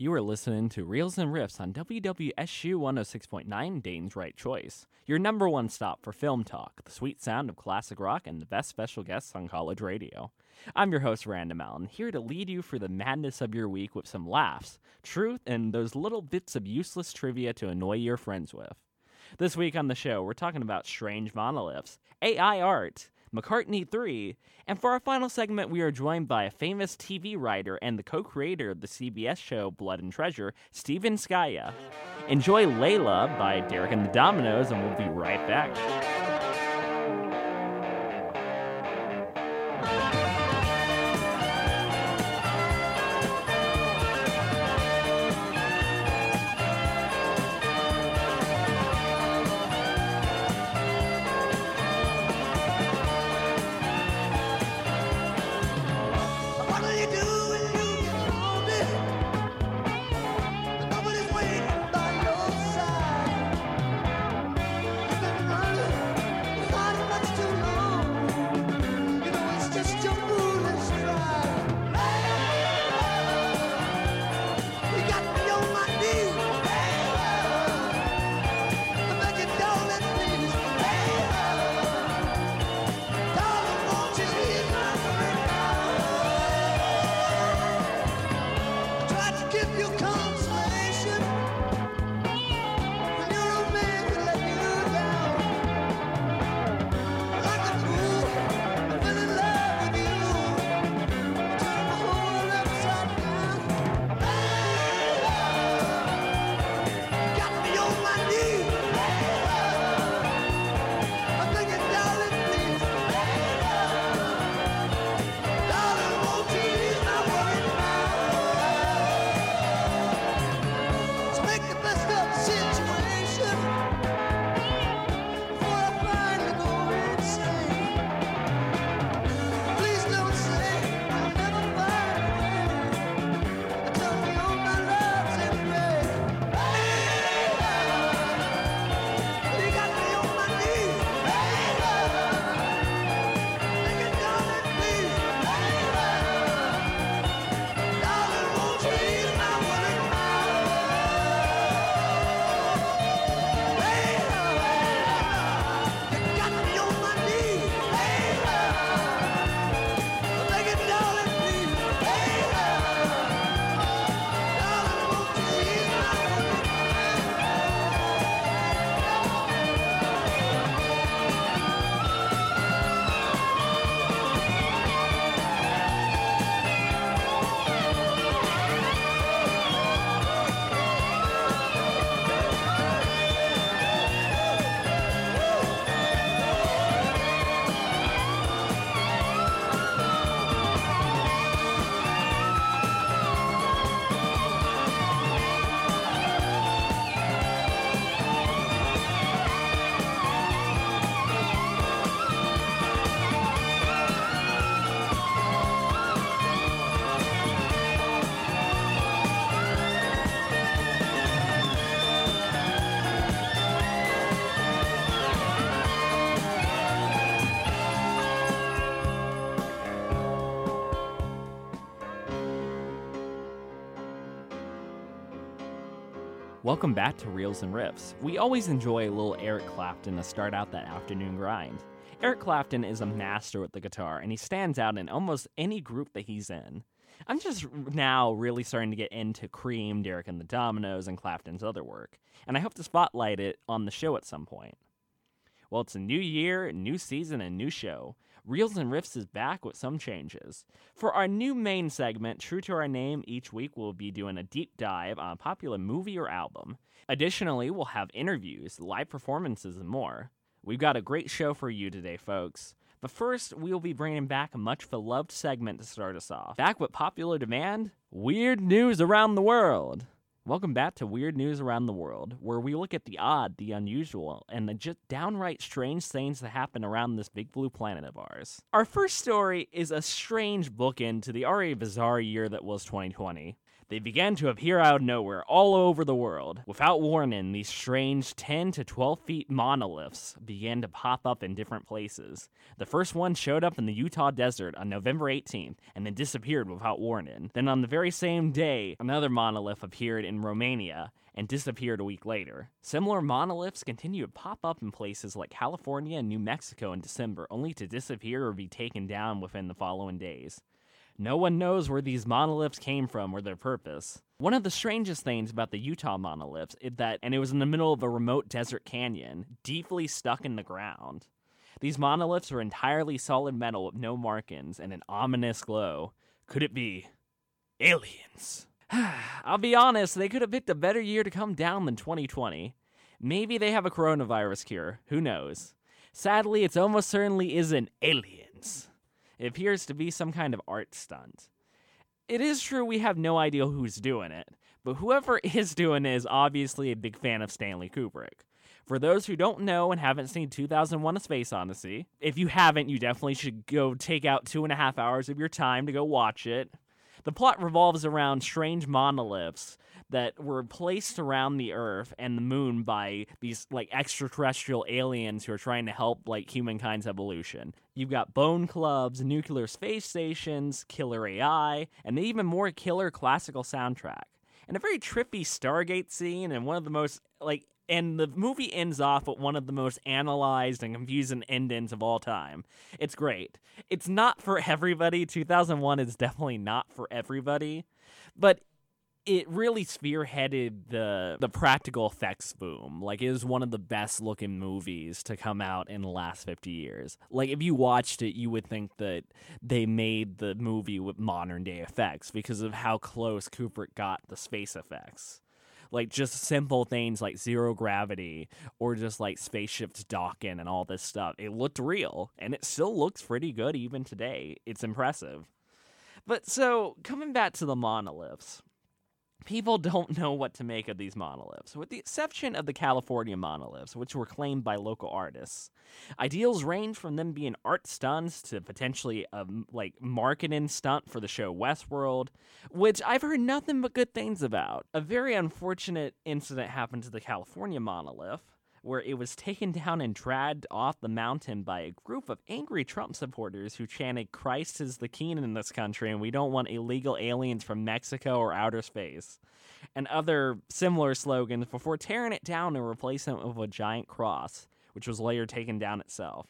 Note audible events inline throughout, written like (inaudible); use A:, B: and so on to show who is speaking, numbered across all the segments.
A: You are listening to Reels and Riffs on WWSU 106.9 Dayton's Wright Choice, your number one stop for film talk, the sweet sound of classic rock, and the best special guests on college radio. I'm your host, Random Allen, here to lead you through the madness of your week with some laughs, truth, and those little bits of useless trivia to annoy your friends with. This week on the show, we're talking about strange monoliths, AI art, McCartney 3, and for our final segment, we are joined by a famous TV writer and the co creator of the CBS show Blood and Treasure, Stephen Scaia. Enjoy Layla by Derek and the Dominos, and we'll be right back. Welcome back to Reels and Riffs. We always enjoy a little Eric Clapton to start out that afternoon grind. Eric Clapton is a master with the guitar, and he stands out in almost any group that he's in. I'm just now really starting to get into Cream, Derek and the Dominos, and Clapton's other work, and I hope to spotlight it on the show at some point. Well, it's a new year, new season, and new show. Reels and Riffs is back with some changes. For our new main segment, true to our name, each week we'll be doing a deep dive on a popular movie or album. Additionally, we'll have interviews, live performances, and more. We've got a great show for you today, folks. But first, we'll be bringing back a much beloved segment to start us off. Back with popular demand Weird News Around the World. Welcome back to Weird News Around the World, where we look at the odd, the unusual, and the just downright strange things that happen around this big blue planet of ours. Our first story is a strange bookend to the already bizarre year that was 2020. They began to appear out of nowhere all over the world. Without warning, these strange 10 to 12 feet monoliths began to pop up in different places. The first one showed up in the Utah desert on November 18th and then disappeared without warning. Then on the very same day, another monolith appeared in Romania and disappeared a week later. Similar monoliths continue to pop up in places like California and New Mexico in December, only to disappear or be taken down within the following days. No one knows where these monoliths came from or their purpose. One of the strangest things about the Utah monoliths is that, and it was in the middle of a remote desert canyon, deeply stuck in the ground. These monoliths were entirely solid metal with no markings and an ominous glow. Could it be aliens? (sighs) I'll be honest, they could have picked a better year to come down than 2020. Maybe they have a coronavirus cure. Who knows? Sadly, it's almost certainly isn't aliens. It appears to be some kind of art stunt. It is true we have no idea who's doing it, but whoever (laughs) is doing it is obviously a big fan of Stanley Kubrick. For those who don't know and haven't seen 2001 A Space Odyssey, if you haven't, you definitely should go take out two and a half hours of your time to go watch it. The plot revolves around strange monoliths that were placed around the Earth and the Moon by these like extraterrestrial aliens who are trying to help like humankind's evolution. You've got bone clubs, nuclear space stations, killer AI, and the even more killer classical soundtrack. And a very trippy Stargate scene and one of the most like and the movie ends off with one of the most analyzed and confusing endings of all time. It's great. It's not for everybody. 2001 is definitely not for everybody, but it really spearheaded the the practical effects boom. Like it was one of the best looking movies to come out in the last 50 years. Like if you watched it, you would think that they made the movie with modern day effects because of how close Kubrick got the space effects like just simple things like zero gravity or just like spaceships docking and all this stuff. It looked real and it still looks pretty good even today. It's impressive. But so coming back to the monoliths, people don't (laughs) know what to make of these monoliths, with the exception of the California monoliths, which were claimed by local artists. Ideals range from them being art stunts to potentially a like marketing stunt for the show Westworld, which I've heard nothing but good things about. A very unfortunate incident happened to the California monolith. Where it was taken down and dragged off the mountain by a group of angry Trump supporters who chanted, Christ is the king in this country, and we don't want illegal aliens from Mexico or outer space and other similar slogans before tearing it down and replacing it with a giant cross, which was later taken down itself.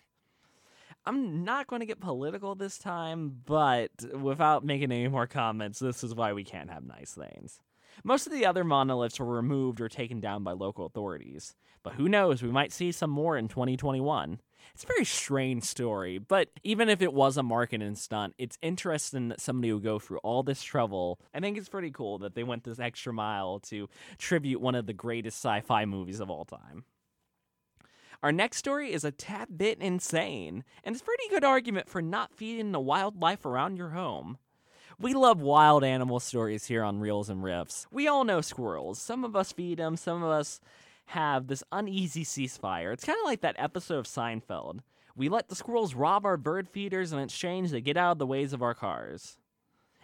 A: I'm not going to get political this time, but without making any more comments, this is why we can't have nice things. Most of the other monoliths were removed or taken down by local authorities, but who knows, we might see some more in 2021. It's a very strange story, but even if it was a marketing stunt, it's interesting that somebody would go through all this trouble. I think it's pretty cool that they went this extra mile to tribute one of the greatest sci fi movies of all time. Our next story is a tad bit insane, and it's a pretty good argument for not feeding the wildlife around your home. We love wild animal stories here on Reels and Riffs. We all know squirrels. Some of us feed them, some of us have this uneasy ceasefire. It's kind of like that episode of Seinfeld. We let the squirrels rob our bird feeders, and in exchange, they get out of the ways of our cars.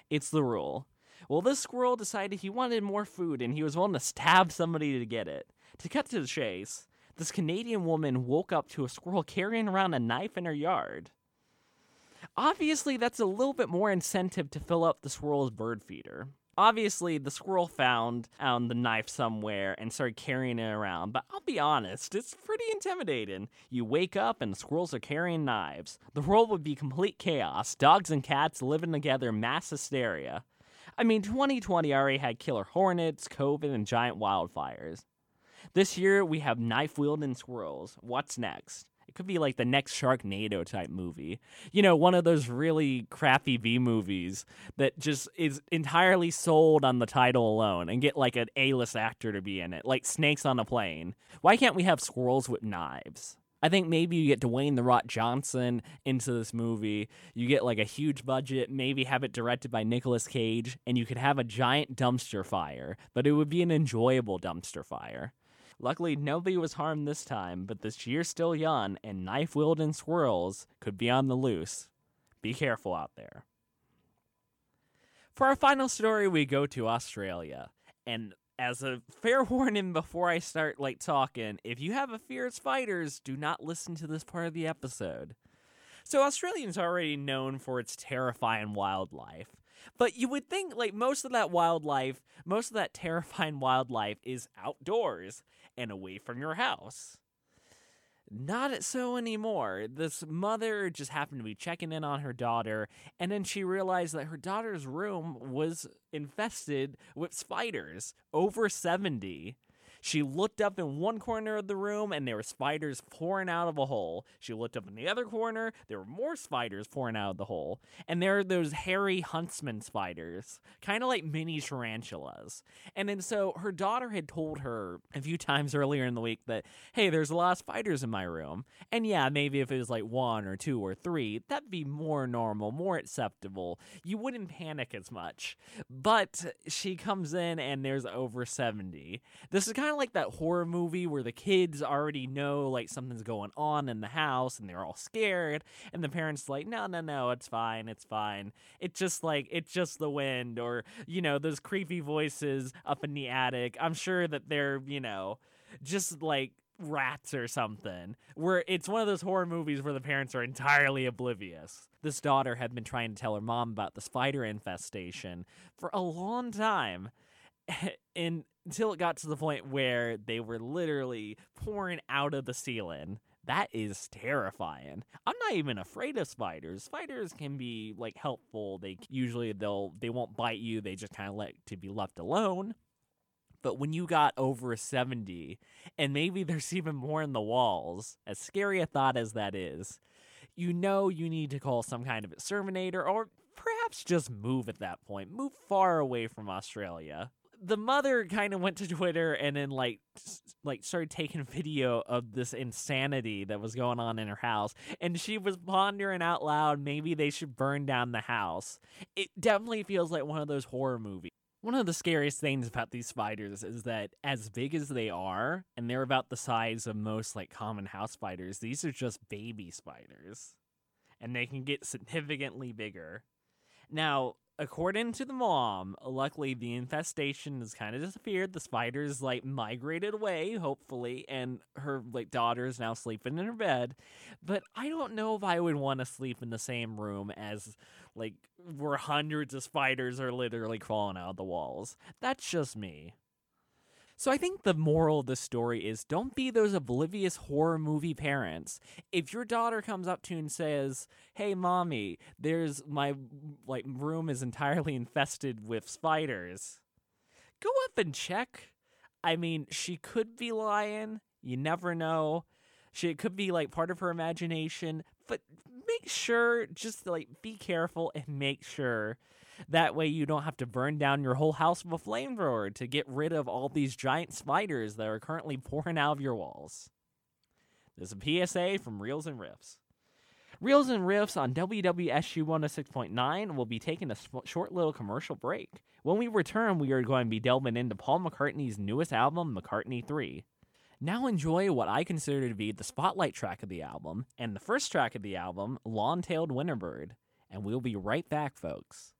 A: It's the rule. Well, this squirrel decided he wanted more food, and he was willing to stab somebody to get it. To cut to the chase, this Canadian woman woke up to a squirrel carrying around a knife in her yard. Obviously, that's a little bit more incentive to fill up the squirrel's bird feeder. Obviously, the squirrel found um, the knife somewhere and started carrying it around, but I'll be honest, it's pretty intimidating. You wake up and the squirrels are carrying knives. The world would be complete chaos, dogs and cats living together, mass hysteria. I mean, 2020 already had killer hornets, COVID, and giant wildfires. This year, we have knife wielding squirrels. What's next? Could be like the next Sharknado type movie. You know, one of those really crappy B movies that just is entirely sold on the title alone and get like an A list actor to be in it, like Snakes on a Plane. Why can't we have squirrels with knives? I think maybe you get Dwayne the Rock Johnson into this movie. You get like a huge budget, maybe have it directed by Nicolas Cage, and you could have a giant dumpster fire, but it would be an enjoyable dumpster fire. Luckily, nobody was harmed this time, but this year's still young, and knife wielding squirrels could be on the loose. Be careful out there. For our final story, we go to Australia. And as a fair (laughs) warning before I start like talking, if you have a fear of spiders, do not listen to this part of the episode. So Australia's already known for its terrifying wildlife. But you would think like most of that wildlife, most of that (laughs) terrifying wildlife is outdoors and away from your house. Not so anymore. This mother just happened to be checking in on her daughter, and then she realized that her daughter's room was infested with spiders, over 70. She looked up in one corner of the room and there were spiders pouring out of a hole. She looked up in the other corner, there were more spiders pouring out of the hole. And there are those hairy huntsman spiders, kind of like mini tarantulas. And then so her daughter had told her a few times earlier in the week that, hey, there's a lot of spiders in my room. And yeah, maybe if it was like one or two or three, that'd be more normal, more acceptable. You wouldn't panic as much. But she comes in and there's over 70. This is kind of like that horror movie where the kids already know like something's going on in the house and they're all scared and the parents like no no no it's fine it's fine. It's just like it's just the wind or you know those creepy voices up in the attic. I'm sure that they're you know just like rats or something. Where it's one of those horror movies where the parents are entirely oblivious. This daughter had been trying to tell her mom about the spider infestation for a long time (laughs) and until it got to the point where they were literally pouring out of the ceiling. That is terrifying. I'm not even afraid of spiders. Spiders can be like helpful. They usually they'll they won't bite you. They just kind of like to be left alone. But when you got over 70 and maybe (laughs) there's even more in the walls, as scary a thought as that is, you know you need to call some kind of exterminator or perhaps just move at that point. Move far away from Australia the mother kind of went to Twitter and then like like started taking (laughs) video of this insanity that was going on in her house and she was pondering out loud maybe they should burn down the house. It definitely feels like one of those horror movies. One of the scariest things about these spiders is that as big as they are and they're about the size of most like common house spiders, these are just baby spiders and they can get significantly bigger. Now, according to the mom, luckily the infestation has kind of disappeared. The spiders like migrated away, hopefully, and her like daughter is now sleeping in her bed. But I don't know if I would want to sleep in the same room as like where hundreds of spiders are literally crawling out of the walls. That's just me. So I think the moral of the story is don't be those oblivious horror movie parents. If your daughter comes up to you and says, "Hey mommy, there's my like room is entirely (laughs) infested with spiders." Go up and check. I mean, she could be lying. You never know. She it could be like part of her imagination, but make sure just like be careful and make sure that way you don't have to burn down your whole house with a flamethrower to get rid of all these giant spiders that are currently (laughs) pouring out of your walls. There's a PSA from Reels and Riffs. Reels and Riffs on WWSU 106.9 will be taking a short little commercial break. When we return, we are going to be delving into Paul McCartney's newest album, McCartney 3. Now enjoy what I consider to be the spotlight track of the album and the first track of the album, Long Tailed Winterbird. And we'll be right back, folks.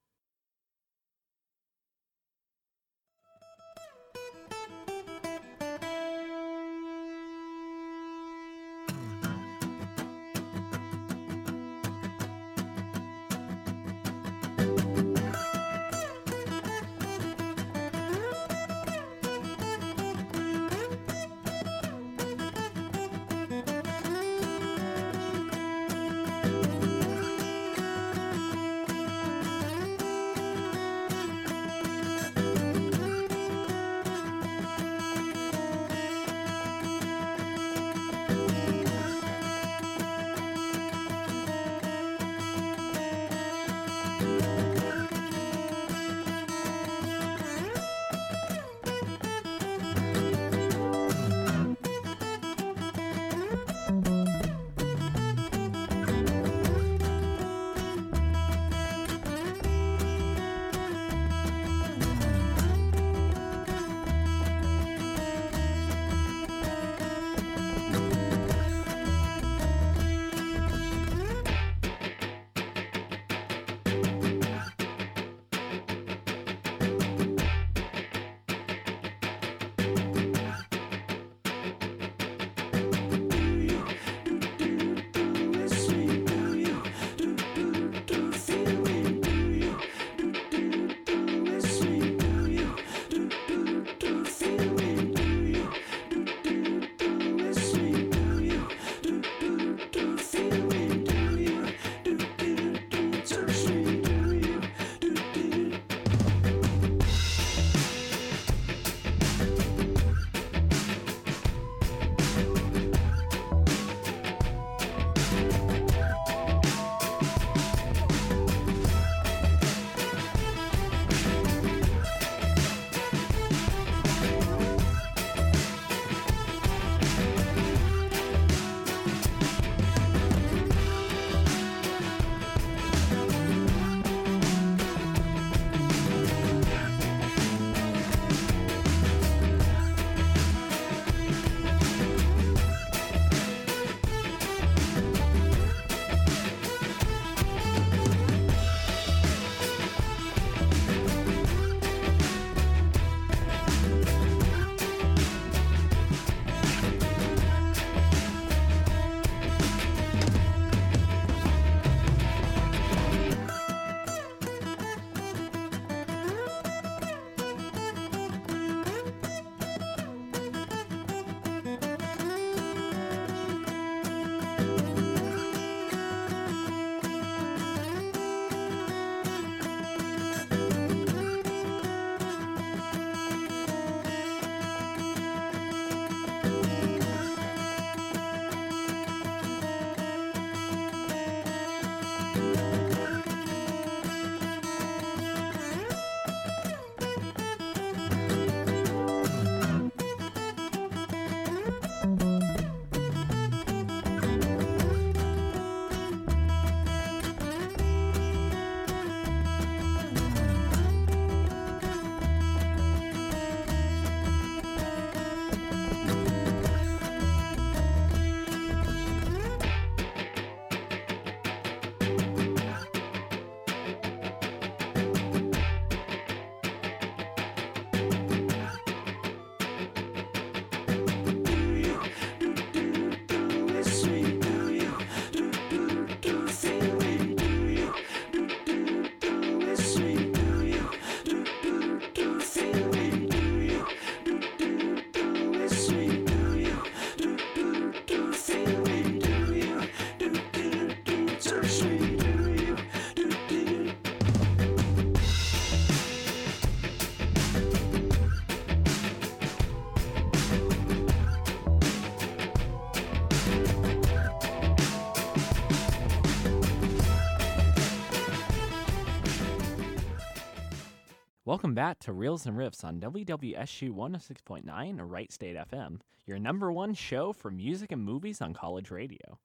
A: Welcome back to Reels and Riffs on WWSU 106.9 or Wright State FM, your number one show for music and movies on college radio.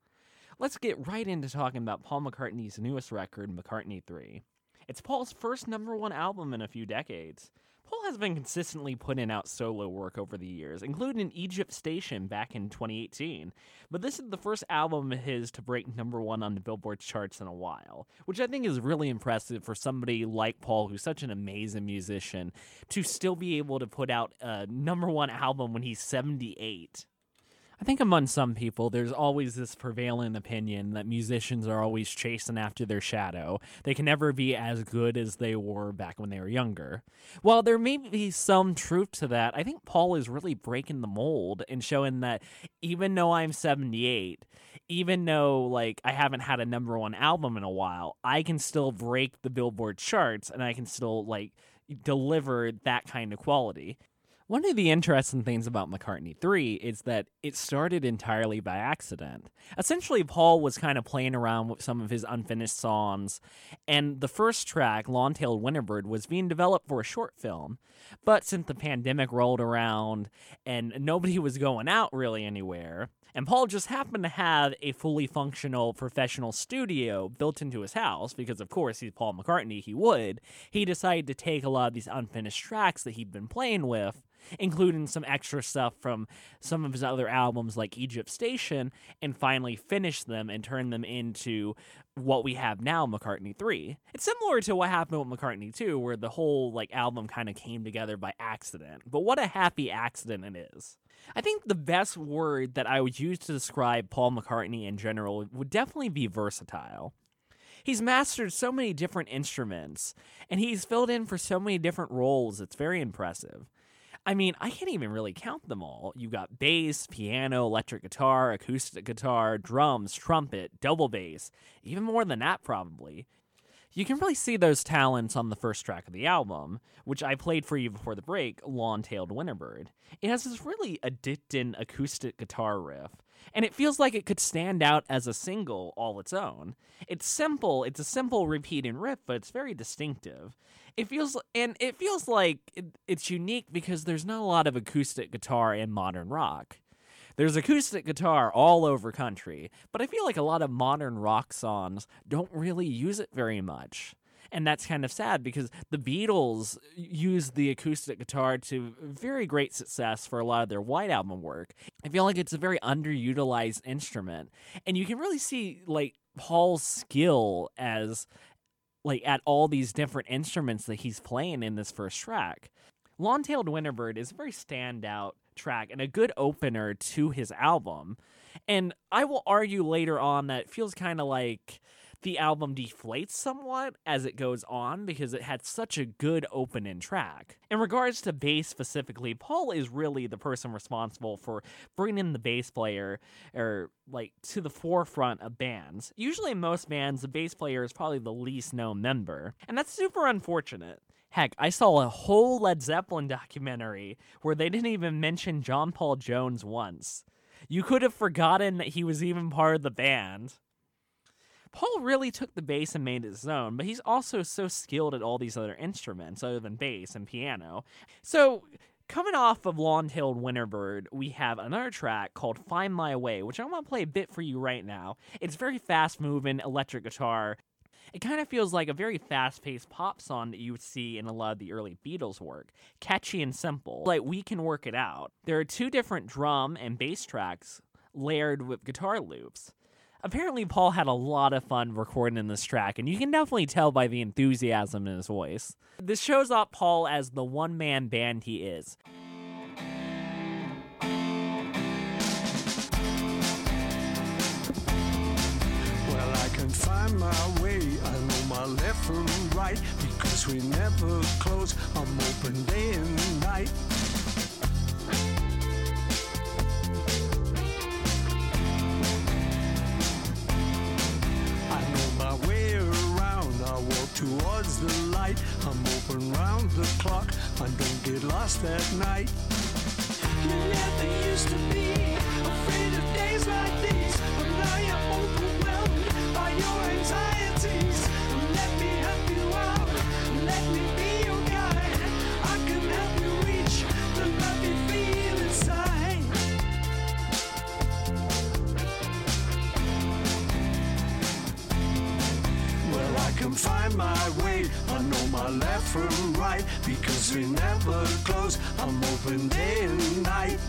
A: Let's get right into talking about Paul McCartney's newest record, McCartney 3. It's Paul's first number one album in a few decades. Paul has been consistently putting out solo work over the years, including Egypt Station back in 2018. But this is the first album of his to break number one on the Billboard charts in a while, which I think is really impressive for somebody like Paul, who's such an amazing musician, to still be able to put out a number one album when he's 78. I think among some people, there's always this prevailing opinion that musicians are always chasing after their shadow. They can never be as good as they were back when they were younger. While there may be some truth to that, I think Paul is really breaking the mold and showing that even though I'm 78, even though like I haven't had a number one album in a while, I can still break the Billboard charts and I can still like deliver that kind of quality. One of the interesting things about McCartney 3 is that it started entirely by accident. Essentially, Paul was kind of playing around with some of his unfinished songs, and the first track, Long Tailed Winterbird, was being developed for a short film. But since the pandemic rolled around and nobody was going out really anywhere, and Paul just happened to have a fully functional professional studio built into his house, because of course he's Paul McCartney, he would, he decided to take a lot of these unfinished tracks that he'd been playing with including some extra stuff from some of his other albums like Egypt Station, and finally finish them and turn them into what we have now, McCartney 3. It's similar to what happened with McCartney 2, where the whole like album kind of came together by accident. But what a happy accident it is. I think the best word that I would use to describe Paul McCartney in general would definitely be versatile. He's mastered so many different instruments, and he's filled in for so many different roles. It's very impressive. I mean, I can't even really count them all. You've got bass, piano, electric guitar, acoustic guitar, drums, trumpet, double bass, even more than that, probably. You can really see those talents on the first track of the album, which I played for you before the break, Long Tailed Winterbird. It has this really addicting acoustic guitar riff, and it feels like it could stand out as a single all its own. It's simple, it's a simple repeating riff, but it's very distinctive. It feels and it feels like it, it's unique because there's not a lot of acoustic guitar in modern rock. There's acoustic guitar all over country, but I feel like a lot of modern rock songs don't really use it very much. And that's kind of sad because the Beatles used the acoustic guitar to very great success for a lot of their White Album work. I feel like it's a very underutilized instrument. And you can really see like Paul's skill as like at all these different instruments that he's playing in this first track. Long Tailed Winterbird is a very standout track and a good opener to his album. And I will argue later on that it feels kind of like the album deflates somewhat as it goes on because it had such a good opening track. In regards to bass specifically, Paul is really the person responsible for bringing the bass player or like to the forefront of bands. Usually in most bands, the bass player is probably the least known member, and that's super unfortunate. Heck, I saw a whole Led Zeppelin documentary where they didn't even mention John Paul Jones once. You could have forgotten that he was even part of the band. Paul really took the bass and made it his own, but he's also so skilled at all these other instruments other than bass and piano. So, coming off of Long Tailed Winterbird, we have another track called Find My Way, which I want to play a bit for you right now. It's very fast moving electric guitar. It kind of feels like a very fast paced pop song that you would see in a lot of the early Beatles work. Catchy and simple. Like, we can work it out. There are two different drum and bass tracks layered with guitar loops apparently Paul had a lot of fun recording in this track, and you can definitely tell by the enthusiasm in his voice. This shows off Paul as the one man band he is.
B: Find my way. Left from right because we never close. I'm open day and night. I know my way around. I walk towards the light. I'm open round the clock. I don't get lost at night. You never used to be afraid of days like these, but now you're overwhelmed by your anxieties. can find my way. I know my left from right because we never close. I'm open day and night.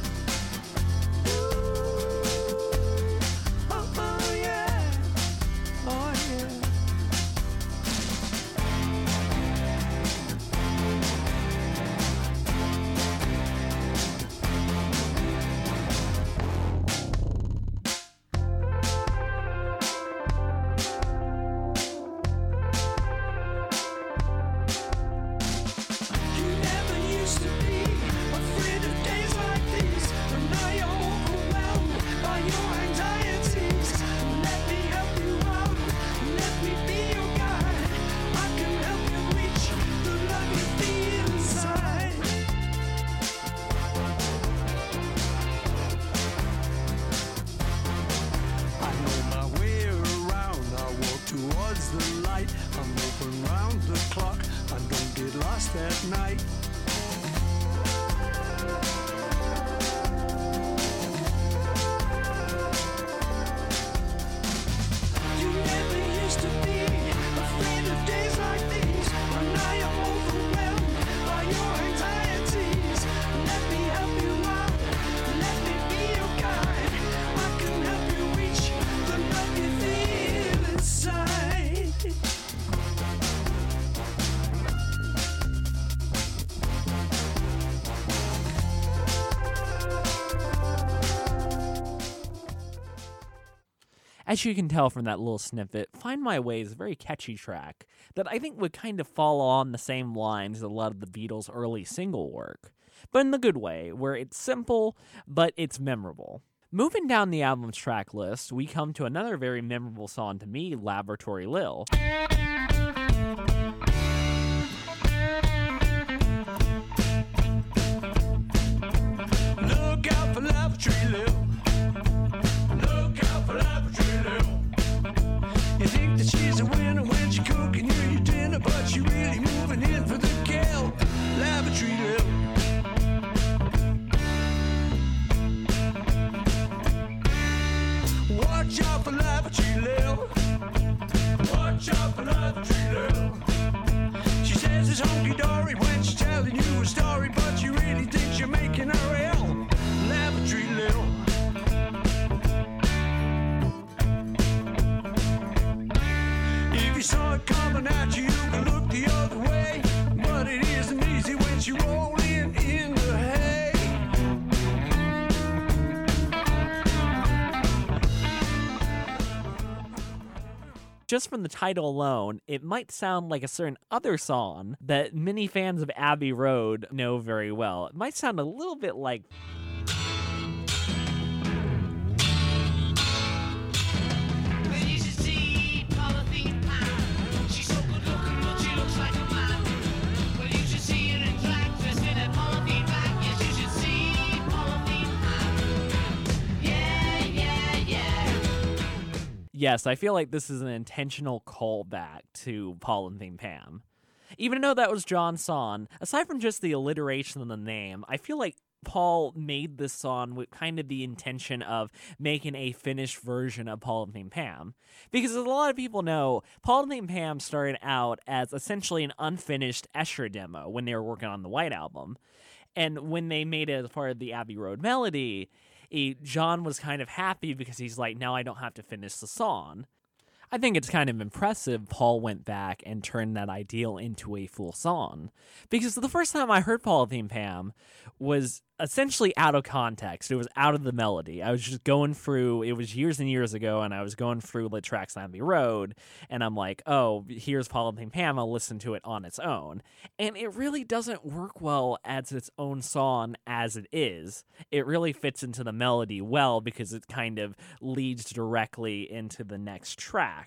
A: As you can tell from that little snippet, Find My Way is a very catchy track that I think would kind of fall on the same lines as a lot of the Beatles' early single work, but in the good way, where it's simple, but it's memorable. Moving down the album's track list, we come to another very memorable song to me,
B: Lavatory Lil. The
A: title alone, it might sound like a certain other song that many fans of Abbey Road know very well. It might sound a little bit like
C: Yes,
A: I feel like this is an intentional callback to Polythene Pam. Even though that was John Son, aside from just the alliteration of the name, I feel like Paul made this song with kind of the intention of making a finished version of Polythene Pam. Because as a lot of people know, Polythene Pam started out as essentially an unfinished Esher demo when they were working on the White Album. And when they made it as part of the Abbey Road melody, John was kind of happy because he's like, now I don't have to finish the song. I think it's kind of impressive Paul went back and turned that ideal into a full song. Because the first time I heard Polythene Pam was essentially out of context. It was out of the melody. I was just going through, it was years and years ago, and I was going through the tracks on the road, and I'm like, oh, here's Polythene Pam. I'll listen to it on its own. And it really doesn't work well as its own song as it is. It really fits into the melody well because it kind of leads directly into the next track.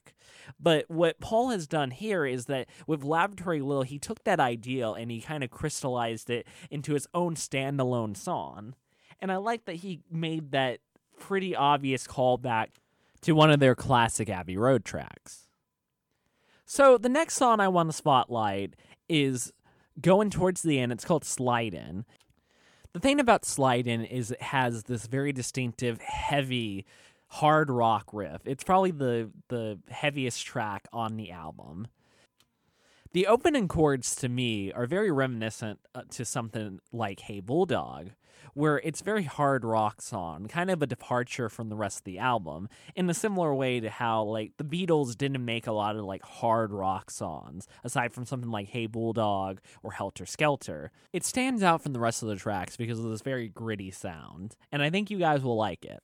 A: But what Paul has done here is that with Lavatory Lil, he took that ideal and he kind of crystallized it into his own standalone song. And I like that he made that pretty obvious callback to one of their classic Abbey Road tracks. So the next song I want to spotlight is going towards the end. It's called Slidin'. The thing about Slidin' is it has this very distinctive, heavy, hard rock riff. It's probably the the heaviest track on the album. The opening chords to me are very reminiscent uh, to something like Hey Bulldog, where it's very hard rock song, kind of a departure from the rest of the album, in a similar way to how like the Beatles didn't make a lot of like hard rock songs, aside from something like Hey Bulldog or Helter Skelter. It stands out from the rest of the tracks because of this very gritty sound, and I think you guys will like it.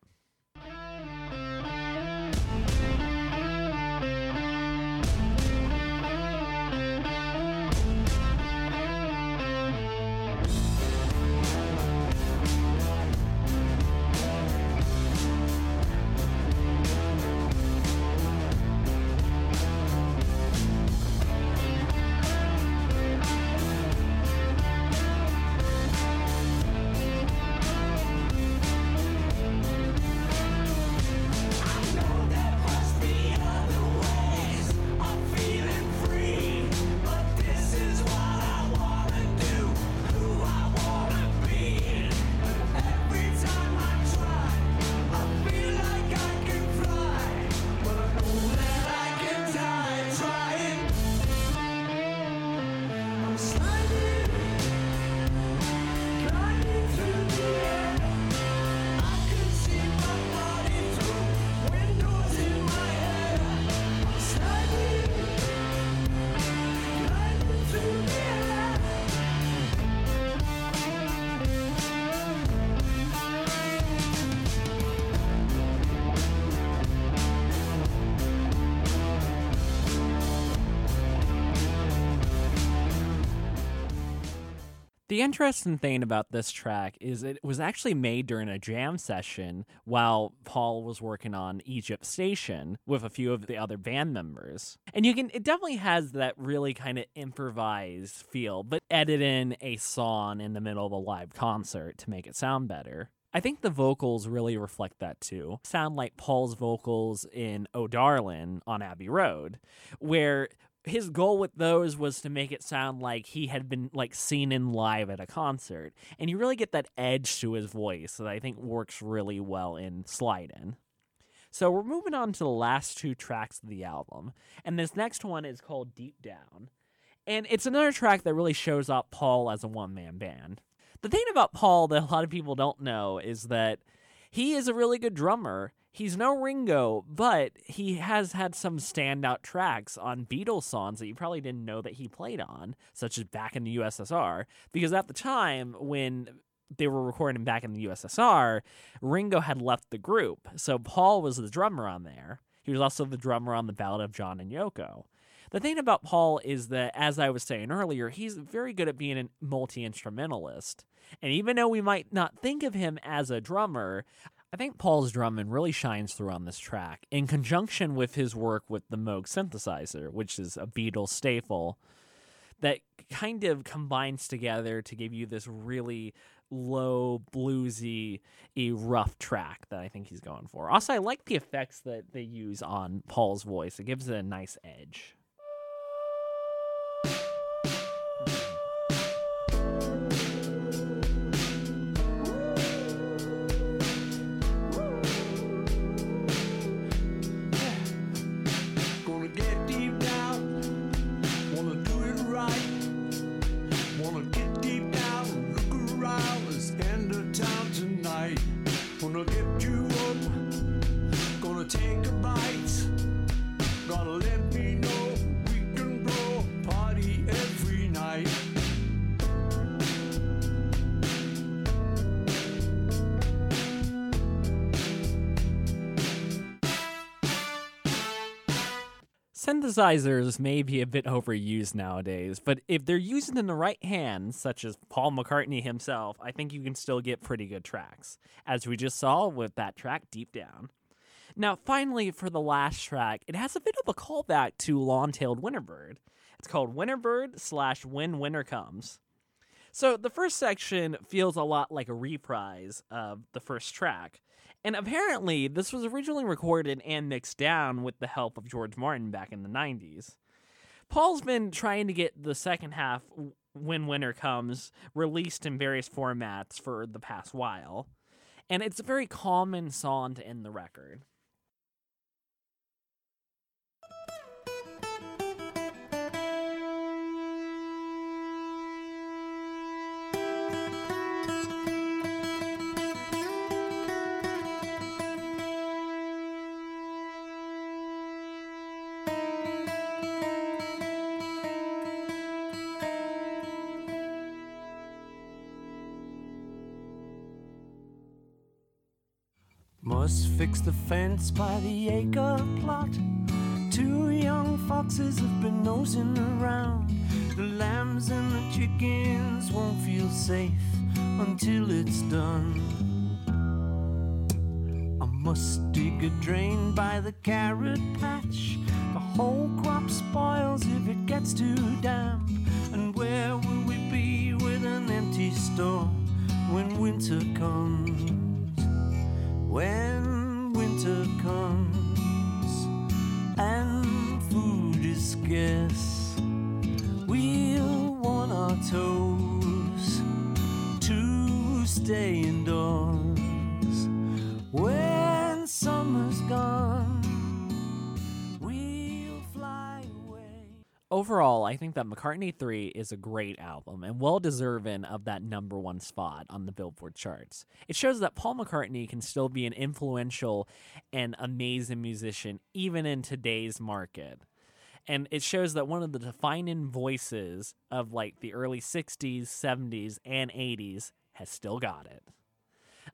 A: The interesting thing about this track is it was actually made during a jam session while Paul was working on Egypt Station with a few of the other band members. And you can it definitely has that really kind of improvised feel, but edit in a song in the middle of a live concert to make it sound better. I think the vocals really reflect that too. Sound like Paul's vocals in Oh Darlin' on Abbey Road, where his goal with those was to make it sound like he had been like seen in live at a concert. And you really get that edge to his voice that I think works really well in Slidin'. So we're moving on to the last two tracks of the album. And this next one is called Deep Down. And it's another track that really shows up Paul as a one man band. The thing about Paul that a lot of people don't know is that he is a really good drummer. He's no Ringo, but he has had some standout tracks on Beatles songs that you probably didn't know that he played on, such as Back in the USSR. Because at the time when they were recording back in the USSR, Ringo had left the group. So Paul was the drummer on there. He was also the drummer on the Ballad of John and Yoko. The thing about Paul is that, as I was saying earlier, he's very good at being a multi instrumentalist. And even though we might not think of him as a drummer, I think Paul's drumming really shines through on this track, in conjunction with his work with the Moog synthesizer, which is a Beatles staple that kind of combines together to give you this really low, bluesy, rough track that I think he's going for. Also, I like the effects that they use on Paul's voice. It gives it a nice edge. Synthesizers may be a bit overused nowadays, but if they're used in the right hands, such as Paul McCartney himself, I think you can still get pretty good tracks, as we just saw with that track Deep Down. Now, finally, for the last track, it has a bit of a callback to Long Tailed Winterbird. It's called Winterbird slash When Winter Comes. So the first section feels a lot like a reprise of the first track. And apparently, this was originally recorded and mixed down with the help of George Martin back in the 90s. Paul's been trying to get the second half, When Winter Comes, released in various formats for the past while. And it's a very common song to end the record.
B: Fix the fence by the acre plot. Two young foxes have been nosing around. The lambs and the chickens won't feel safe until it's done. I must dig a drain by the carrot patch. The whole crop spoils if it gets too damp. And where will we be with an empty store when winter comes? When winter comes and food is scarce, we'll want our toes to stay indoors. When
A: Overall, I think that McCartney 3 is a great album and well deserving of that number one spot on the Billboard charts. It shows that Paul McCartney can still be an influential and amazing musician even in today's market. And it shows that one of the defining voices of like the early 60s, 70s, and 80s has still got it.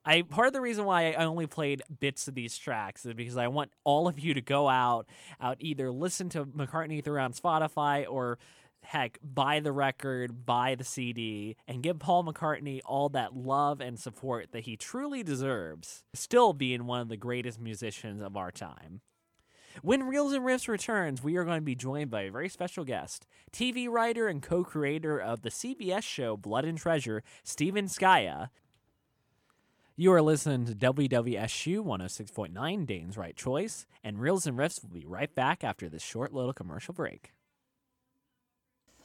A: I part of the reason why I only played bits of these tracks is because I want all of you to go out, out either listen to McCartney III on Spotify or heck, buy the record, buy the CD, and give Paul McCartney all that love and support that he truly deserves, still being one of the greatest musicians of our time. When Reels and Riffs returns, we are going to be joined by a very special guest, TV writer and co creator of the CBS show Blood and Treasure, Stephen Scaia. You are listening to WWSU 106.9, Dayton's Wright Choice, and Reels and Riffs will be right back after this short little commercial break.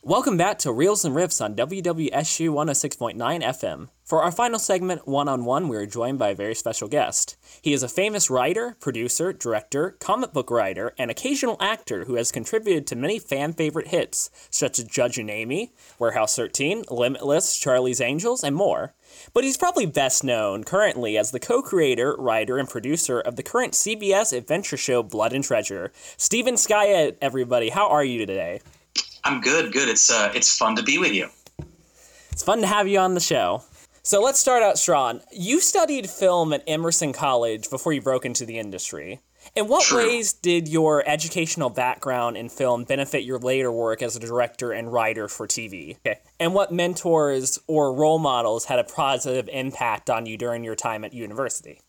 A: Welcome back to Reels and Riffs on WWSU 106.9 FM. For our final segment, One on One, we are joined by a very special guest. He is a famous writer, producer, director, comic book writer, and occasional actor who has contributed to many fan favorite hits, such as Judging Amy, Warehouse 13, Limitless, Charlie's Angels, and more. But he's probably best known currently as the co creator, writer, and producer of the current CBS adventure show Blood and Treasure. Stephen Scaia, everybody, how are you today?
D: I'm good, good. It's uh, it's fun to be with you.
A: It's fun to have you on the show. So let's start out strong. You studied film at Emerson College before you broke into the industry. In what
D: True.
A: ways did your educational background in film benefit your later work as a director and writer for TV? Okay. And what mentors or role models had a positive impact on you during your time at university?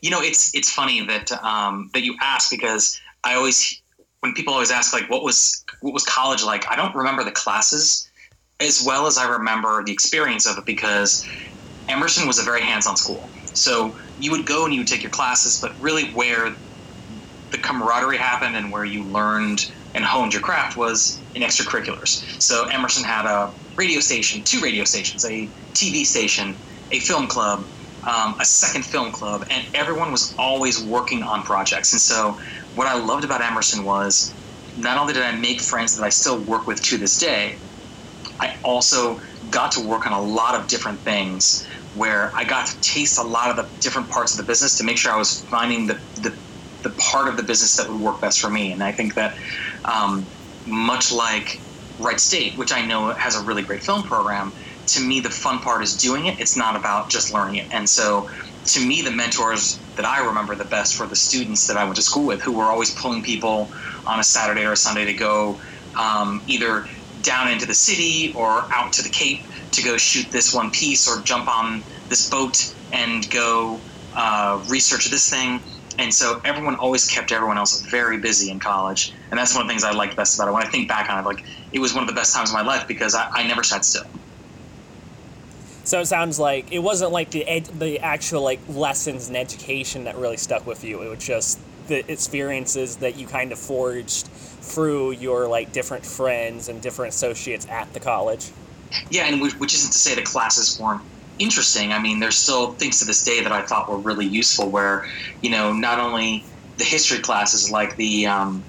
D: You know, it's it's funny that um, that you ask because I always when people always ask like what was what was college like, I don't remember the classes as well as I remember the experience of it because Emerson was a very hands-on school. So you would go and you would take your classes, but really where the camaraderie happened and where you learned and honed your craft was in extracurriculars. So Emerson had a radio station, two radio stations, a TV station, a film club, um, a second film club, and everyone was always working on projects. And so what I loved about Emerson was not only did I make friends that I still work with to this day, I also got to work on a lot of different things where I got to taste a lot of the different parts of the business to make sure I was finding the, the, the part of the business that would work best for me. And I think that um, much like Wright State, which I know has a really great film program, to me, the fun part is doing it. It's not about just learning it. And so to me, the mentors that I remember the best were the students that I went to school with who were always pulling people on a Saturday or a Sunday to go um, either down into the city or out to the Cape to go shoot this one piece or jump on this boat and go uh, research this thing. And so everyone always kept everyone else very busy in college. And that's one of the things I liked best about it. When I think back on it, like it was one of the best times of my life because I, I never sat still.
A: So it sounds like it wasn't like the ed- the actual like lessons and education that really stuck with you. It was just the experiences that you kind of forged through your like different friends and different associates at the college.
D: Yeah, and which, isn't to say the classes weren't interesting. I mean, there's still things to this day that I thought were really useful. Where you know, not only the history classes like the um,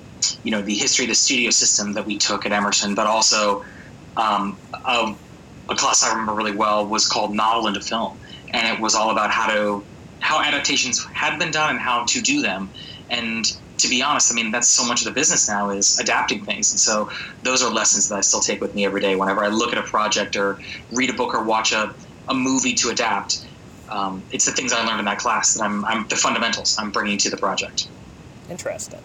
D: you know the history of the studio system that we took at Emerson, but also um, a, a class I remember really well was called Novel into Film, and it was all about how to how adaptations had been done and how to do them. And to be honest, I mean that's so much of the business now is adapting things, and so those are lessons that I still take with me every day. Whenever I look at a project or read a book or watch a, a movie to adapt, um, it's the things I learned in that class that I'm, I'm the fundamentals I'm bringing to the project.
A: Interesting.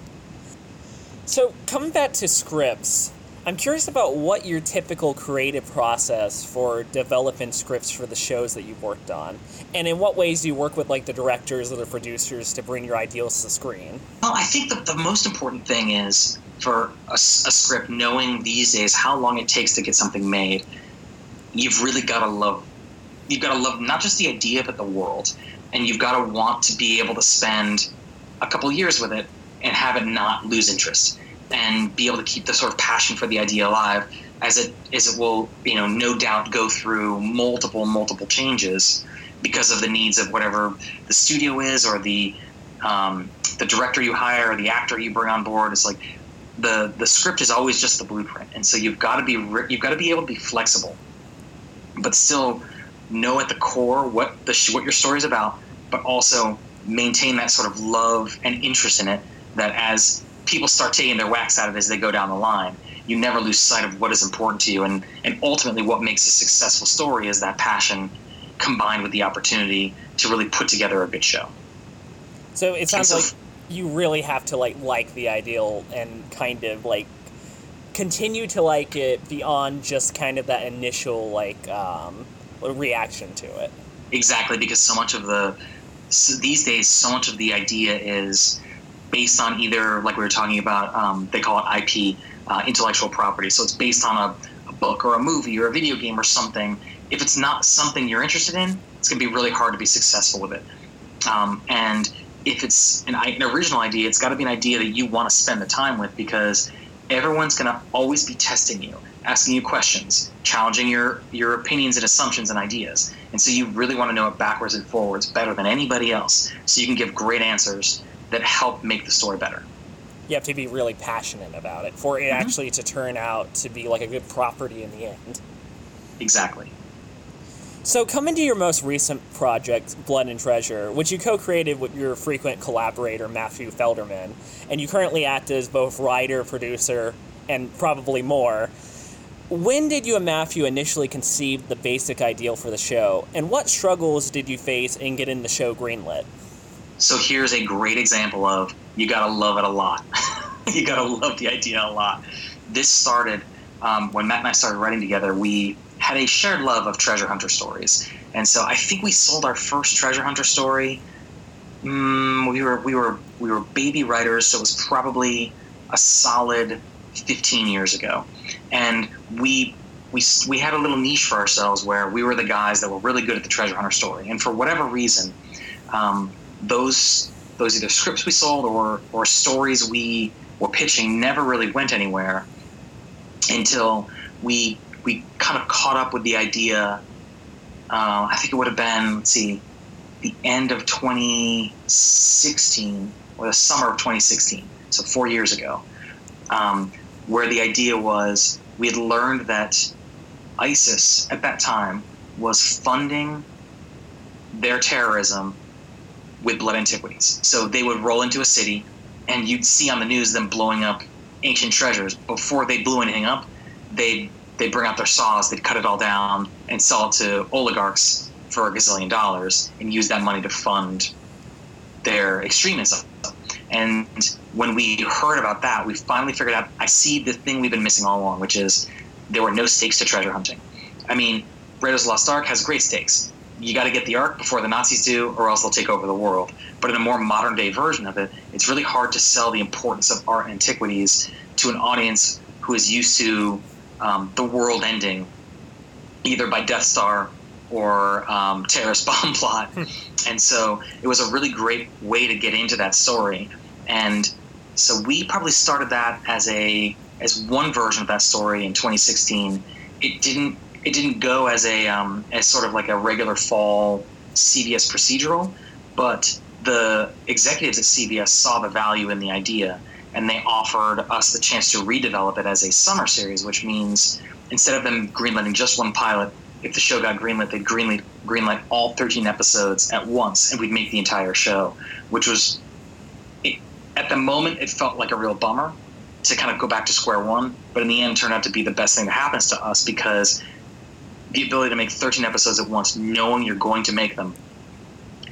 A: So, coming back to scripts, I'm curious about what your typical creative process for developing scripts for the shows that you've worked on, and in what ways do you work with like the directors or the producers to bring your ideals to the screen?
D: Well, I think the, the most important thing is for a script, knowing these days how long it takes to get something made. You've really got to love. You've got to love not just the idea, but the world, and you've got to want to be able to spend a couple years with it and have it not lose interest, and be able to keep the sort of passion for the idea alive, as it as it will, you know, no doubt go through multiple multiple changes because of the needs of whatever the studio is or the um, the director you hire or the actor you bring on board. Is like the the script is always just the blueprint. And so you've got to be you've got to be able to be flexible but still know at the core what the what your story is about but also maintain that sort of love and interest in it that as people start taking their wax out of it as they go down the line. You never lose sight of what is important to you. And and ultimately what makes a successful story is that passion combined with the opportunity to really put together a good show.
A: So it sounds
D: so-
A: like you really have to like like the ideal and kind of like continue to like it beyond just kind of that initial like um, reaction to it.
D: exactly because so much of the so these days so much of the idea is based on either like we were talking about um, they call it ip uh, intellectual property. So it's based on a, a book or a movie or a video game or something. If it's not something you're interested in it's going to be really hard to be successful with it. Um, and if it's an, an original idea it's got to be an idea that you want to spend the time with because everyone's going to always be testing you asking you questions challenging your your opinions and assumptions and ideas. And so you really want to know it backwards and forwards better than anybody else. So you can give great answers that help make the story better
A: You have to be really passionate about it for it
D: Mhm.
A: actually to turn out to be like a good property in the end.
D: exactly
A: So, coming to your most recent project, Blood and Treasure, which you co created with your frequent collaborator, Matthew Federman, and you currently act as both writer, producer, and probably more. When did you and Matthew initially conceive the basic ideal for the show, and what struggles did you face in getting the show greenlit?
D: So here's a great example of you gotta love it a lot. (laughs) You gotta love the idea a lot. This started um, when matt and i started writing together we had a shared love of treasure hunter stories. And so i think we sold our first treasure hunter story mm, we were we were we were baby writers so it was probably a solid 15 years ago. And we we, we had a little niche for ourselves where we were the guys that were really good at the treasure hunter story. And for whatever reason um, those those either scripts we sold or or stories we were pitching never really went anywhere until we we kind of caught up with the idea. Uh, I think it would have been let's see, the end of 2016 or the summer of 2016, so four years ago, um, where the idea was we had learned that ISIS at that time was funding their terrorism with blood antiquities. So they would roll into a city, and you'd see on the news them blowing up ancient treasures. Before they blew anything up, they they bring out their saws, they'd cut it all down and sell it to oligarchs for a gazillion dollars, and use that money to fund their extremism. And when we heard about that, we finally figured out I see the thing we've been missing all along, which is there were no stakes to treasure hunting. I mean, Raiders of the Lost Ark has great stakes. You got to get the Ark before the Nazis do, or else they'll take over the world. But in a more modern day version of it, it's really hard to sell the importance of art and antiquities to an audience who is used to um, the world ending either by Death Star or um, terrorist (laughs) bomb plot. and so it was a really great way to get into that story. And so we probably started that as a as one version of that story in 2016. It didn't it didn't go as a um, as sort of like a regular fall CBS procedural, but the executives at CBS saw the value in the idea and they offered us the chance to redevelop it as a summer series, which means instead of them greenlighting just one pilot, if the show got greenlit, they'd greenlight, greenlight all 13 episodes at once and we'd make the entire show, which was, it, at the moment, it felt like a real bummer to kind of go back to square one, but in the end turned out to be the best thing that happens to us because the ability to make 13 episodes at once, knowing you're going to make them,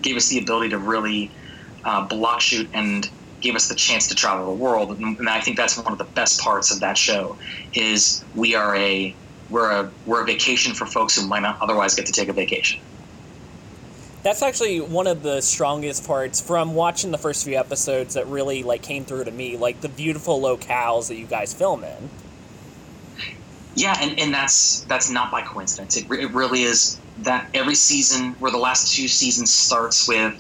D: gave us the ability to really uh, block shoot and gave us the chance to travel the world. And, and I think that's one of the best parts of that show is we are a we're a we're a vacation for folks who might not otherwise get to take a vacation.
E: That's actually one of the strongest parts from watching the first few episodes that really like came through to me, like the beautiful locales that you guys film in.
D: Yeah, and, and that's that's not by coincidence. It, re- it really is that every season, where the last two seasons starts with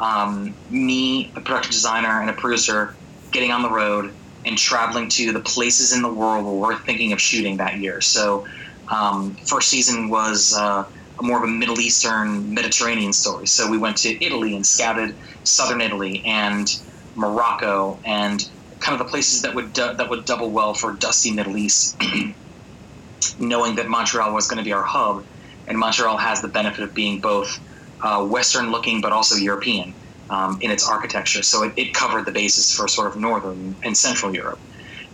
D: um, me, a production designer, and a producer getting on the road and traveling to the places in the world where we're thinking of shooting that year. So, um, first season was uh, more of a Middle Eastern, Mediterranean story. So we went to Italy and scouted southern Italy and Morocco and kind of the places that would du- that would double well for dusty Middle East. (clears throat) knowing that Montreal was going to be our hub, and Montreal has the benefit of being both uh, Western looking but also European um, in its architecture. So it, it covered the basis for sort of Northern and Central Europe.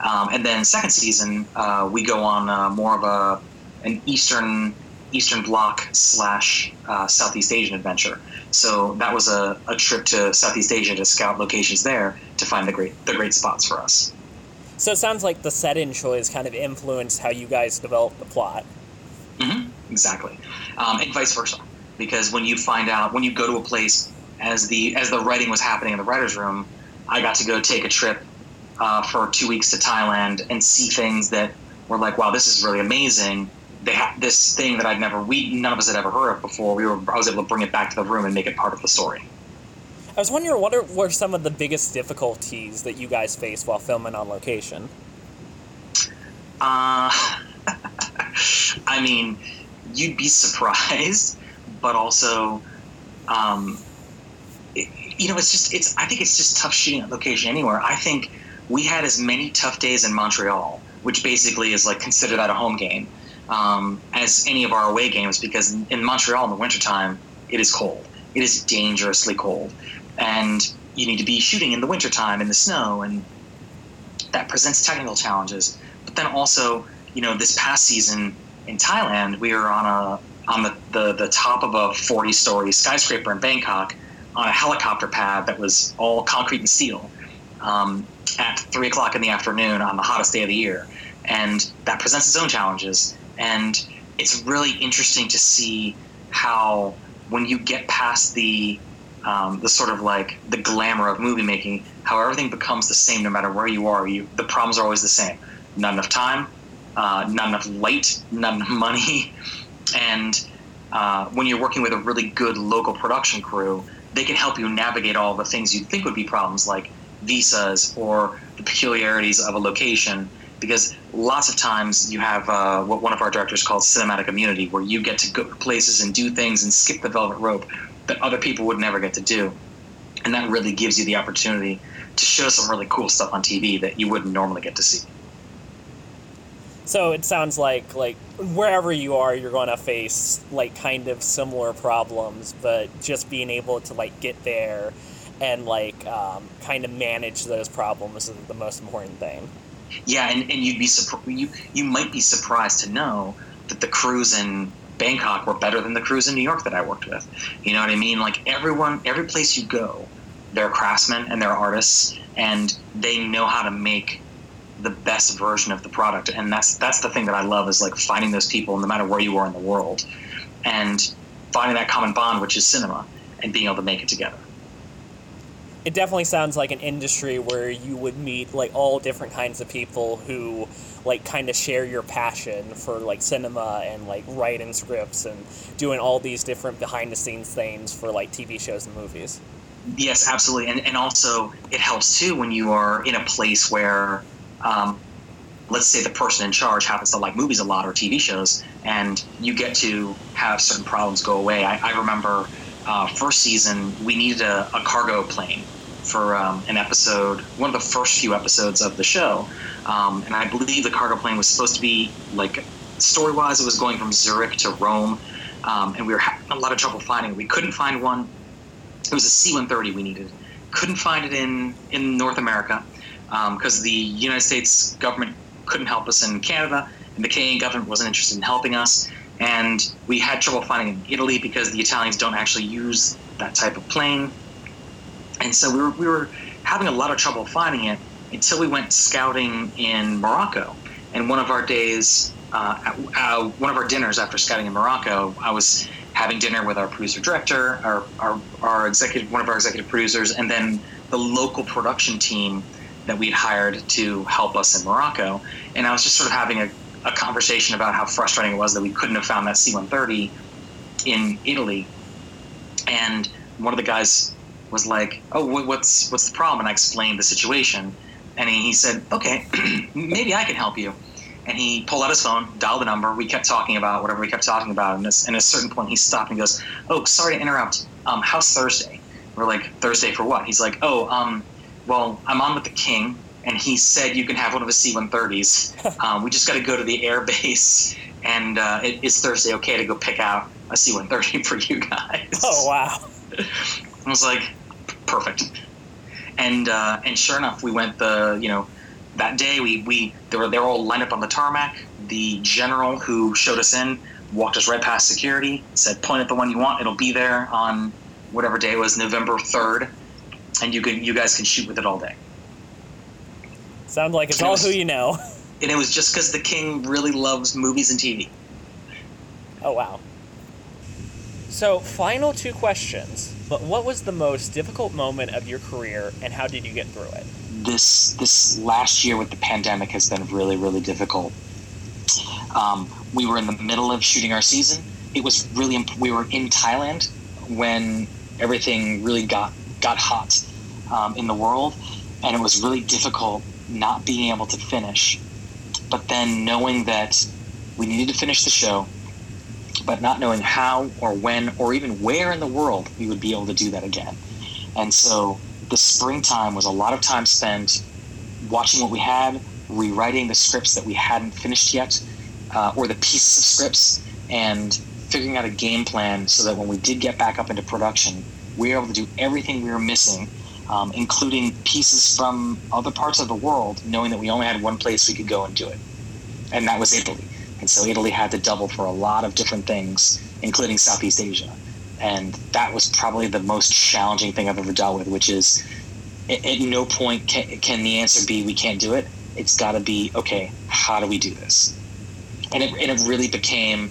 D: Um, and then second season, uh, we go on uh, more of a an Eastern Eastern Bloc slash uh, Southeast Asian adventure. So that was a, a trip to Southeast Asia to scout locations there to find the great the great spots for us.
E: So it sounds like the set-in choice kind of influenced how you guys developed the plot.
D: hmm exactly, um, and vice versa. Because when you find out, when you go to a place, as the as the writing was happening in the writers' room, I got to go take a trip uh, for two weeks to Thailand and see things that were like, wow, this is really amazing. They have this thing that I'd never, we none of us had ever heard of before. We were, I was able to bring it back to the room and make it part of the story.
E: I was wondering what are, were some of the biggest difficulties that you guys faced while filming on location?
D: Uh, (laughs) I mean, you'd be surprised, but also, um, it, you know, it's just it's. I think it's just tough shooting on location anywhere. I think we had as many tough days in Montreal, which basically is like considered that a home game, um, as any of our away games because in Montreal in the wintertime, it is cold. It is dangerously cold, and you need to be shooting in the wintertime in the snow, and that presents technical challenges. But then also, you know, this past season in Thailand, we were on a on the, the, the top of a 40 story skyscraper in Bangkok on a helicopter pad that was all concrete and steel um, at three o'clock in the afternoon on the hottest day of the year. And that presents its own challenges. And it's really interesting to see how when you get past the um, the sort of like the glamour of movie making, how everything becomes the same no matter where you are. You the problems are always the same. Not enough time, uh, not enough light, not enough money, (laughs) and uh, when you're working with a really good local production crew, they can help you navigate all the things you'd think would be problems like visas or the peculiarities of a location. Because lots of times you have uh, what one of our directors calls cinematic immunity, where you get to go places and do things and skip the velvet rope that other people would never get to do. And that really gives you the opportunity to show some really cool stuff on TV that you wouldn't normally get to see.
E: So it sounds like like wherever you are, you're going to face like kind of similar problems, but just being able to like get there and like um, kind of manage those problems is the most important thing.
D: Yeah, and, and you'd be surprised. You you might be surprised to know that the crews in Bangkok were better than the crews in New York that I worked with. You know what I mean? Like everyone, every place you go, they're craftsmen and they're artists, and they know how to make the best version of the product. And that's that's the thing that I love is like finding those people, no matter where you are in the world, and finding that common bond, which is cinema, and being able to make it together.
E: It definitely sounds like an industry where you would meet like all different kinds of people who like kind of share your passion for like cinema and like writing scripts and doing all these different behind the scenes things for like TV shows and movies.
D: Yes, absolutely, and and also it helps too when you are in a place where, um, let's say the person in charge happens to like movies a lot or TV shows, and you get to have certain problems go away. I, I remember uh, first season we needed a, a cargo plane for um, an episode, one of the first few episodes of the show, um, and I believe the cargo plane was supposed to be like story wise, it was going from Zurich to Rome, um, and we were having a lot of trouble finding it. We couldn't find one it was a C-130 we needed. Couldn't find it in in North America because the United States government couldn't help us in Canada, and the Canadian government wasn't interested in helping us. and we had trouble finding it in Italy because the Italians don't actually use that type of plane, and so we were we were having a lot of trouble finding it until we went scouting in Morocco. And one of our days, uh, at- uh, one of our dinners after scouting in Morocco, I was having dinner with our producer director, our, our, our executive, one of our executive producers, and then the local production team that we'd hired to help us in Morocco. And I was just sort of having a, a conversation about how frustrating it was that we couldn't have found that C-130 in Italy. And one of the guys was like, "Oh, wh- what's what's the problem?" And I explained the situation, and he, he said, "Okay, (clears throat) maybe I can help you." And he pulled out his phone, dialed the number. We kept talking about whatever we kept talking about, and, this, and at a certain point, he stopped and goes, "Oh, sorry to interrupt. Um, how's Thursday?" We're like, "Thursday for what?" He's like, "Oh, um, well, I'm on with the king, and he said you can have one of his C-130s. (laughs) Um, we just got to go to the air base, and uh, it, is Thursday okay to go pick out a C-130 (laughs) for you guys?"
A: Oh wow. (laughs)
D: I was like, perfect. And uh, and sure enough, we went the you know that day we we they were they were all lined up on the tarmac. The general who showed us in walked us right past security, said point at the one you want, it'll be there on whatever day it was, November third, and you can you guys can shoot with it all day.
A: Sounds like it's all who you know. (laughs)
D: And it was just because the king really loves movies and TV.
A: Oh wow. So, final two questions. But what was the most difficult moment of your career and how did you get through it?
D: this this last year with the pandemic has been really really difficult. Um, we were in the middle of shooting our season. It was really imp- we were in Thailand when everything really got got hot um, in the world, and it was really difficult not being able to finish. But then knowing that we needed to finish the show, but not knowing how or when or even where in the world we would be able to do that again. And so the springtime was a lot of time spent watching what we had, rewriting the scripts that we hadn't finished yet, uh, or the pieces of scripts, and figuring out a game plan so that when we did get back up into production, we were able to do everything we were missing, um, including pieces from other parts of the world, knowing that we only had one place we could go and do it, and that was Italy. And so Italy had to double for a lot of different things, including Southeast Asia and that was probably the most challenging thing I've ever dealt with. Which is, at, no point can, can the answer be we can't do it. It's got to be okay. How do we do this? And it, and it really became,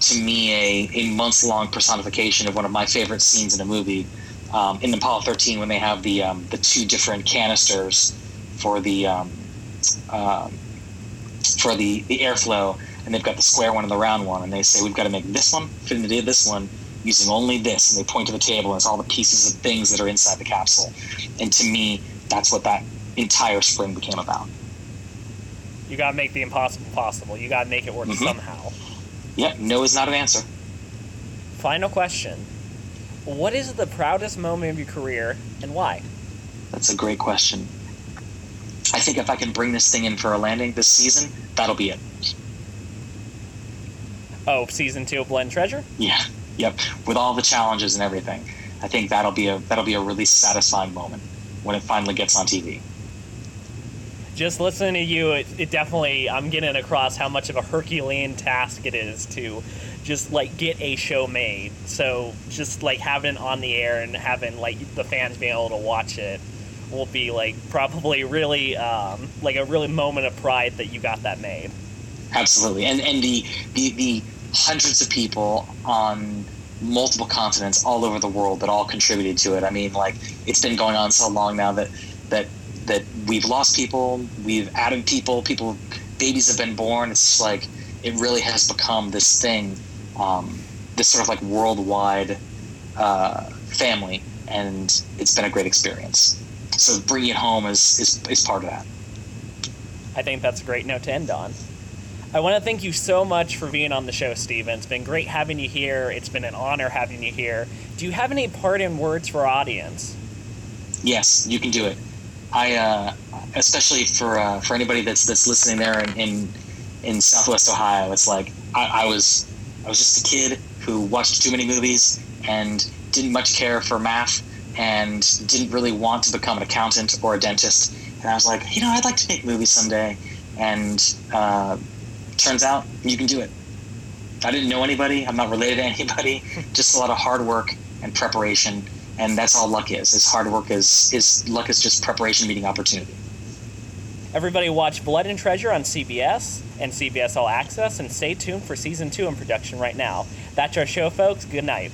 D: to me, a, a months long personification of one of my favorite scenes in a movie. Um, in Apollo 13, when they have the um, the two different canisters for the um, um, for the, the airflow, and they've got the square one and the round one, and they say we've got to make this one fit into this one using only this, and they point to the table, and it's all the pieces of things that are inside the capsule. And to me, that's what that entire spring became about.
A: You gotta make the impossible possible. You gotta make it work
D: Mhm.
A: somehow.
D: Yep, no is not an answer.
A: Final question. What is the proudest moment of your career and why?
D: That's a great question. I think if I can bring this thing in for a landing this season, that'll be it.
A: Oh, season two of Blood and Treasure?
D: Yeah, yep. With all the challenges and everything, I think that'll be a that'll be a really satisfying moment when it finally gets on TV.
A: Just listening to you, it, it definitely, I'm getting across how much of a Herculean task it is to just like get a show made. So just like having it on the air and having like the fans being able to watch it will be like probably really um, like a really moment of pride that you got that made.
D: Absolutely, and and the the, the hundreds of people on multiple continents all over the world that all contributed to it. I mean, like it's been going on so long now that that that we've lost people, we've added people, people, babies have been born. It's like it really has become this thing, um, this sort of like worldwide uh, family, and it's been a great experience. So bringing it home is is, is part of that.
A: I think that's a great note to end on. I want to thank you so much for being on the show, Stephen. It's been great having you here. It's been an honor having you here. Do you have any parting words for our audience?
D: Yes, you can do it. I, uh, especially for uh, for anybody that's that's listening there in in, in Southwest Ohio, it's like I, I was I was just a kid who watched too many movies and didn't much care for math and didn't really want to become an accountant or a dentist. And I was like, you know, I'd like to make movies someday. And uh, turns out you can do it. I didn't know anybody. I'm not related to (laughs) anybody. just a lot of hard work and preparation, and that's all luck is. Is hard work is is luck is just preparation meeting opportunity.
A: Everybody watch Blood and Treasure on CBS and CBS All Access, and stay tuned for season two in production right now. That's our show, folks. Good night.